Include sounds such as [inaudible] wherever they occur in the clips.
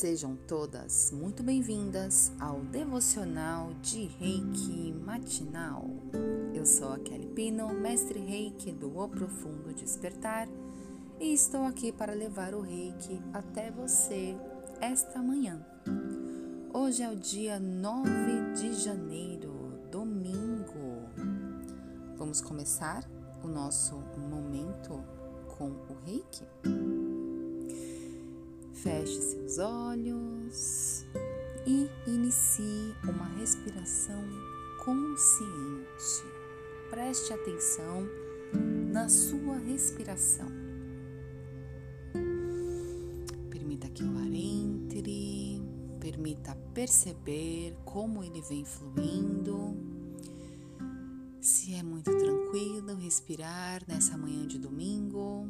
Sejam todas muito bem-vindas ao devocional de Reiki matinal. Eu sou a Kelly Pino, mestre Reiki do O Profundo Despertar, e estou aqui para levar o Reiki até você esta manhã. Hoje é o dia 9 de janeiro, domingo. Vamos começar o nosso momento com o Reiki? Feche seus olhos e inicie uma respiração consciente. Preste atenção na sua respiração. Permita que o ar entre, permita perceber como ele vem fluindo. Se é muito tranquilo respirar nessa manhã de domingo,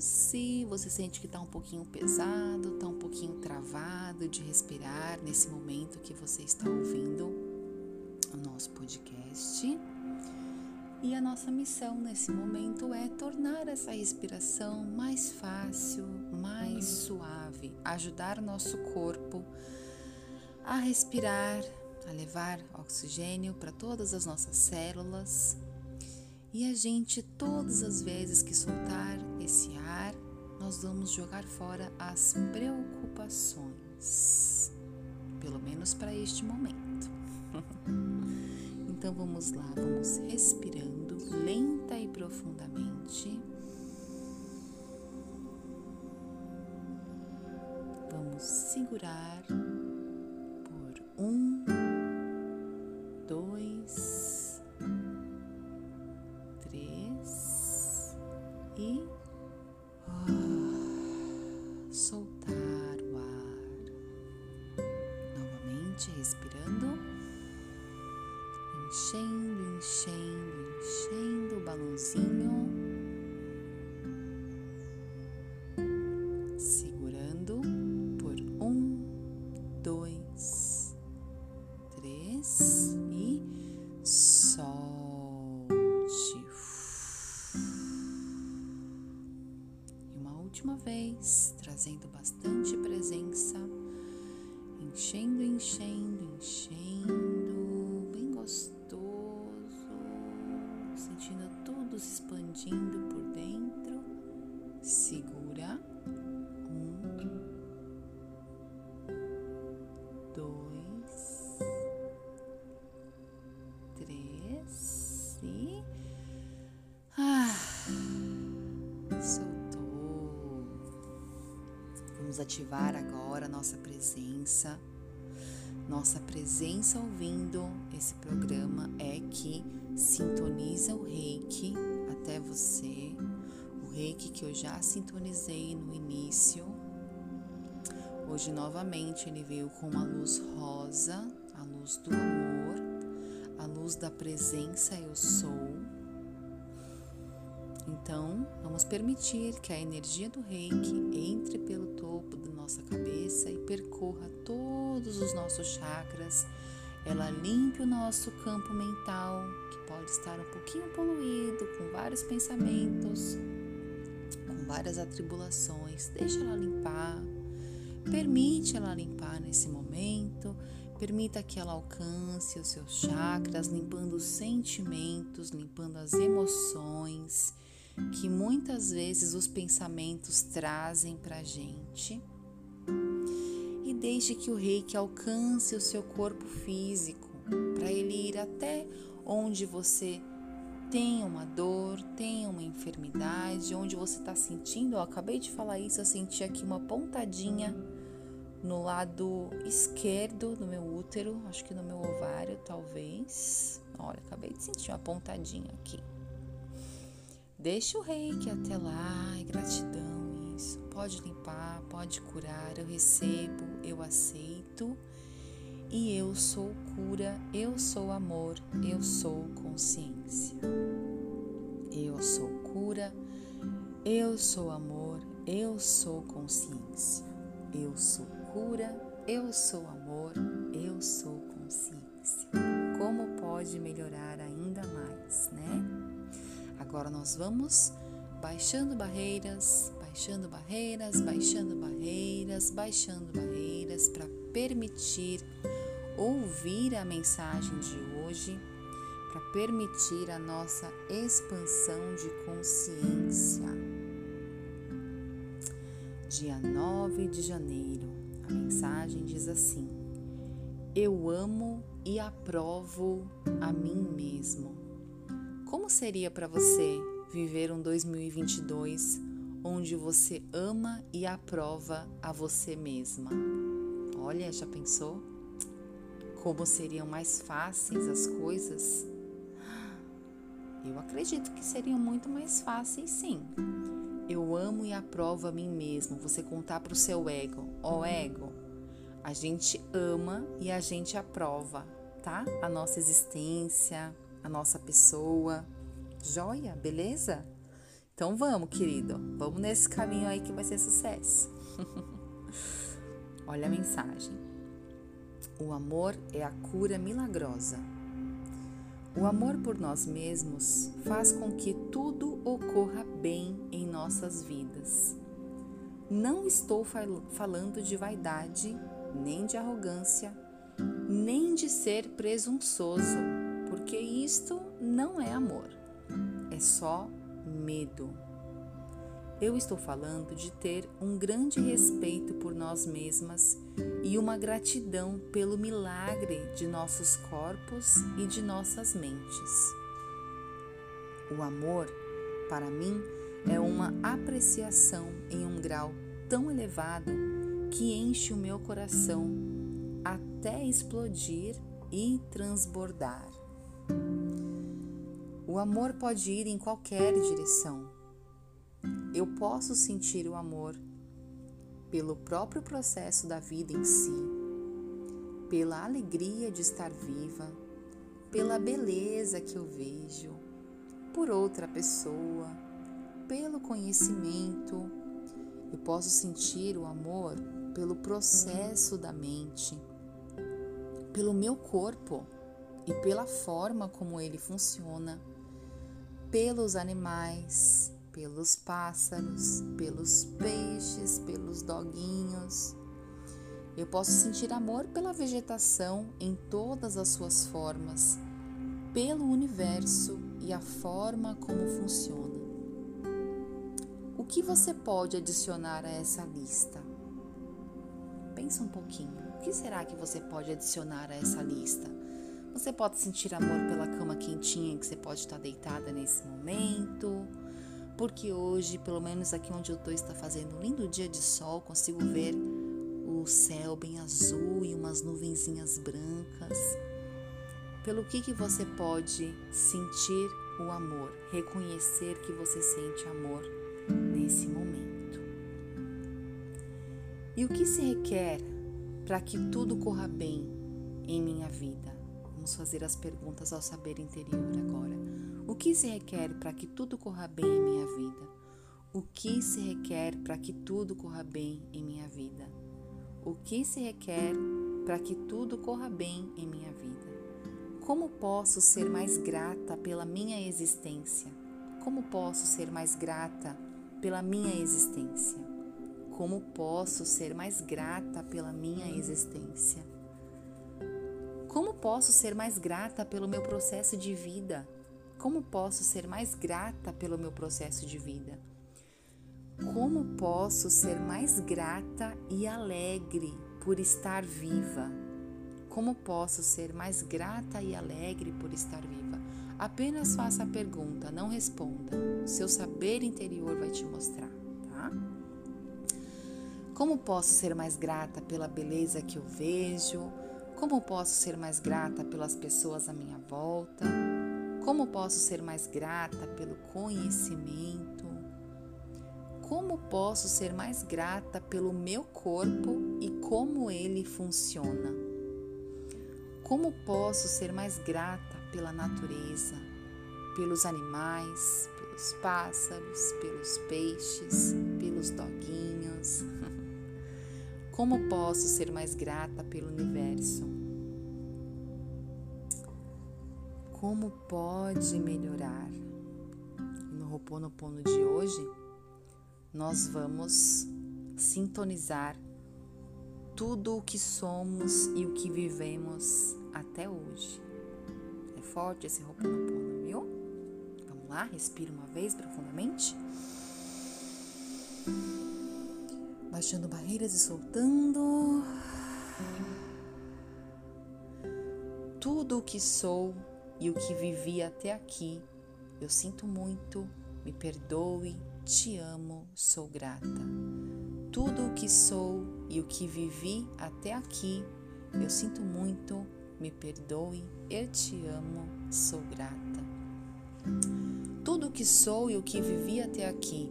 se você sente que está um pouquinho pesado, está um pouquinho travado de respirar nesse momento que você está ouvindo o nosso podcast. E a nossa missão nesse momento é tornar essa respiração mais fácil, mais suave, ajudar o nosso corpo a respirar, a levar oxigênio para todas as nossas células. E a gente, todas as vezes que soltar esse ar, nós vamos jogar fora as preocupações, pelo menos para este momento. [laughs] então vamos lá, vamos respirando lenta e profundamente. Vamos segurar Ativar agora nossa presença. Nossa presença ouvindo esse programa é que sintoniza o reiki até você, o reiki que eu já sintonizei no início. Hoje, novamente, ele veio com uma luz rosa, a luz do amor, a luz da presença eu sou. Então, vamos permitir que a energia do reiki entre pelo topo da nossa cabeça e percorra todos os nossos chakras. Ela limpe o nosso campo mental, que pode estar um pouquinho poluído, com vários pensamentos, com várias atribulações. Deixa ela limpar. Permite ela limpar nesse momento. Permita que ela alcance os seus chakras, limpando os sentimentos, limpando as emoções muitas vezes os pensamentos trazem para a gente. E deixe que o reiki alcance o seu corpo físico, para ele ir até onde você tem uma dor, tem uma enfermidade, onde você está sentindo. Eu acabei de falar isso, eu senti aqui uma pontadinha no lado esquerdo do meu útero, acho que no meu ovário, talvez. Olha, acabei de sentir uma pontadinha aqui. Deixa o reiki até lá, e gratidão, isso. Pode limpar, pode curar, eu recebo, eu aceito. E eu sou cura, eu sou amor, eu sou consciência. Eu sou cura, eu sou amor, eu sou consciência. Eu sou cura, eu sou amor, eu sou consciência. Como pode melhorar ainda mais, né? Agora nós vamos baixando barreiras, baixando barreiras, baixando barreiras, baixando barreiras para permitir ouvir a mensagem de hoje, para permitir a nossa expansão de consciência. Dia 9 de janeiro, a mensagem diz assim: Eu amo e aprovo a mim mesmo. Como seria para você viver um 2022 onde você ama e aprova a você mesma. Olha, já pensou? Como seriam mais fáceis as coisas? Eu acredito que seriam muito mais fáceis, sim. Eu amo e aprovo a mim mesmo. Você contar para o seu ego: Ó, oh, ego, a gente ama e a gente aprova, tá? A nossa existência, a nossa pessoa. Joia, beleza? Então vamos, querido. Vamos nesse caminho aí que vai ser sucesso. [laughs] Olha a mensagem. O amor é a cura milagrosa. O amor por nós mesmos faz com que tudo ocorra bem em nossas vidas. Não estou fal falando de vaidade, nem de arrogância, nem de ser presunçoso, porque isto não é amor, é só medo. Eu estou falando de ter um grande respeito por nós mesmas e uma gratidão pelo milagre de nossos corpos e de nossas mentes. O amor, para mim, é uma apreciação em um grau tão elevado que enche o meu coração até explodir e transbordar. O amor pode ir em qualquer direção. Eu posso sentir o amor pelo próprio processo da vida em si, pela alegria de estar viva, pela beleza que eu vejo, por outra pessoa, pelo conhecimento. Eu posso sentir o amor pelo processo da mente, pelo meu corpo e pela forma como ele funciona pelos animais, pelos pássaros, pelos peixes, pelos doguinhos. Eu posso sentir amor pela vegetação em todas as suas formas, pelo universo e a forma como funciona. O que você pode adicionar a essa lista? Pensa um pouquinho. O que será que você pode adicionar a essa lista? Você pode sentir amor pela cama quentinha que você pode estar deitada nesse momento, porque hoje, pelo menos aqui onde eu estou, está fazendo um lindo dia de sol, consigo ver o céu bem azul e umas nuvenzinhas brancas. Pelo que que você pode sentir o amor, reconhecer que você sente amor nesse momento? E o que se requer para que tudo corra bem em minha vida? Vamos fazer as perguntas ao saber interior agora. O que se requer para que tudo corra bem em minha vida? O que se requer para que tudo corra bem em minha vida? O que se requer para que tudo corra bem em minha vida? Como posso ser mais grata pela minha existência? Como posso ser mais grata pela minha existência? Como posso ser mais grata pela minha existência? Como posso ser mais grata pelo meu processo de vida? Como posso ser mais grata pelo meu processo de vida? Como posso ser mais grata e alegre por estar viva? Como posso ser mais grata e alegre por estar viva? Apenas faça a pergunta, não responda. Seu saber interior vai te mostrar, tá? Como posso ser mais grata pela beleza que eu vejo? Como posso ser mais grata pelas pessoas à minha volta? Como posso ser mais grata pelo conhecimento? Como posso ser mais grata pelo meu corpo e como ele funciona? Como posso ser mais grata pela natureza, pelos animais, pelos pássaros, pelos peixes, pelos? Como posso ser mais grata pelo universo? Como pode melhorar? No Roponopono de hoje, nós vamos sintonizar tudo o que somos e o que vivemos até hoje. É forte esse Ho'oponopono, viu? Vamos lá, respira uma vez profundamente. Baixando barreiras e soltando. Tudo o que sou e o que vivi até aqui, eu sinto muito, me perdoe, te amo, sou grata. Tudo o que sou e o que vivi até aqui, eu sinto muito, me perdoe, eu te amo, sou grata. Tudo o que sou e o que vivi até aqui,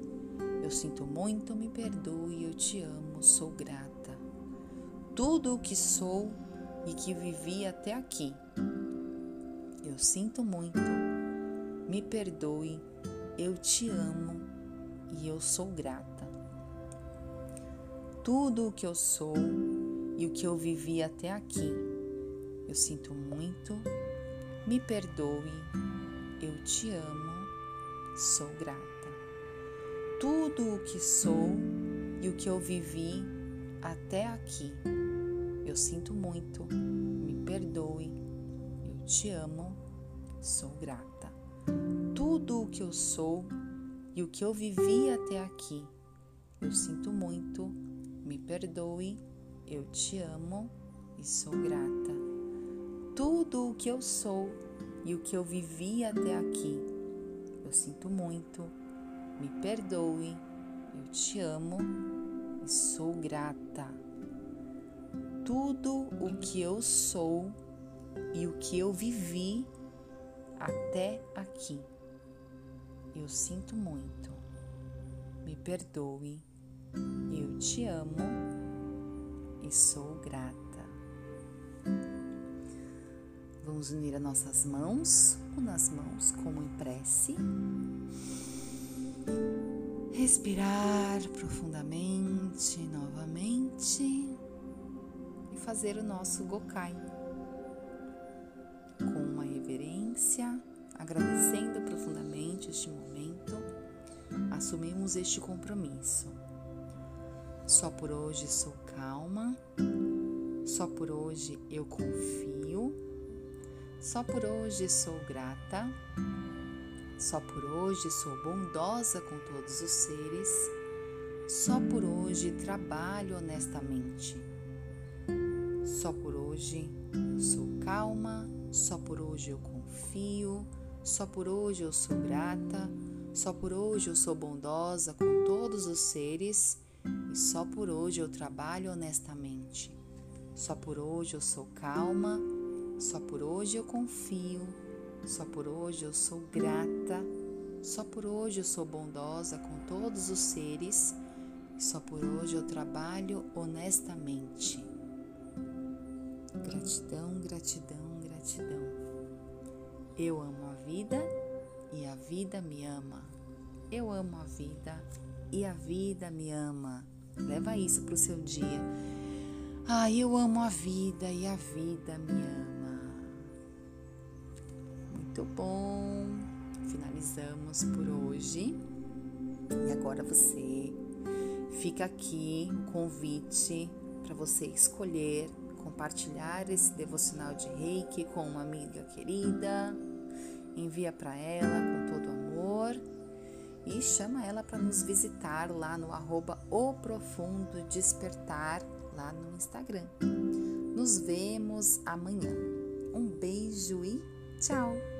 eu sinto muito, me perdoe, eu te amo, sou grata. Tudo o que sou e que vivi até aqui, eu sinto muito, me perdoe, eu te amo e eu sou grata. Tudo o que eu sou e o que eu vivi até aqui, eu sinto muito, me perdoe, eu te amo, sou grata. Tudo o que sou e o que eu vivi até aqui, eu sinto muito, me perdoe, eu te amo, sou grata. Tudo o que eu sou e o que eu vivi até aqui. Eu sinto muito, me perdoe, eu te amo e sou grata. Tudo o que eu sou e o que eu vivi até aqui. Eu sinto muito, me perdoe, eu te amo e sou grata. Tudo o que eu sou e o que eu vivi até aqui. Eu sinto muito. Me perdoe. Eu te amo e sou grata. Vamos unir as nossas mãos, nas mãos como em prece. Respirar profundamente novamente e fazer o nosso Gokai com uma reverência, agradecendo profundamente este momento, assumimos este compromisso. Só por hoje sou calma, só por hoje eu confio, só por hoje sou grata, só por hoje sou bondosa com todos os seres, só por hoje trabalho honestamente, só por hoje sou calma, só por hoje eu confio, só por hoje eu sou grata, só por hoje eu sou bondosa com todos os seres. E só por hoje eu trabalho honestamente. Só por hoje eu sou calma, só por hoje eu confio, só por hoje eu sou grata, só por hoje eu sou bondosa com todos os seres só por hoje eu trabalho honestamente. Gratidão, gratidão, gratidão. Eu amo a vida e a vida me ama. Eu amo a vida e a vida me ama. Leva isso para o seu dia. Ah, eu amo a vida e a vida me ama. Muito bom. Finalizamos por hoje. E agora você fica aqui convite para você escolher compartilhar esse devocional de reiki com uma amiga querida, envia para ela com todo amor e chama ela para nos visitar lá no arroba O Profundo Despertar lá no Instagram. Nos vemos amanhã. Um beijo e tchau!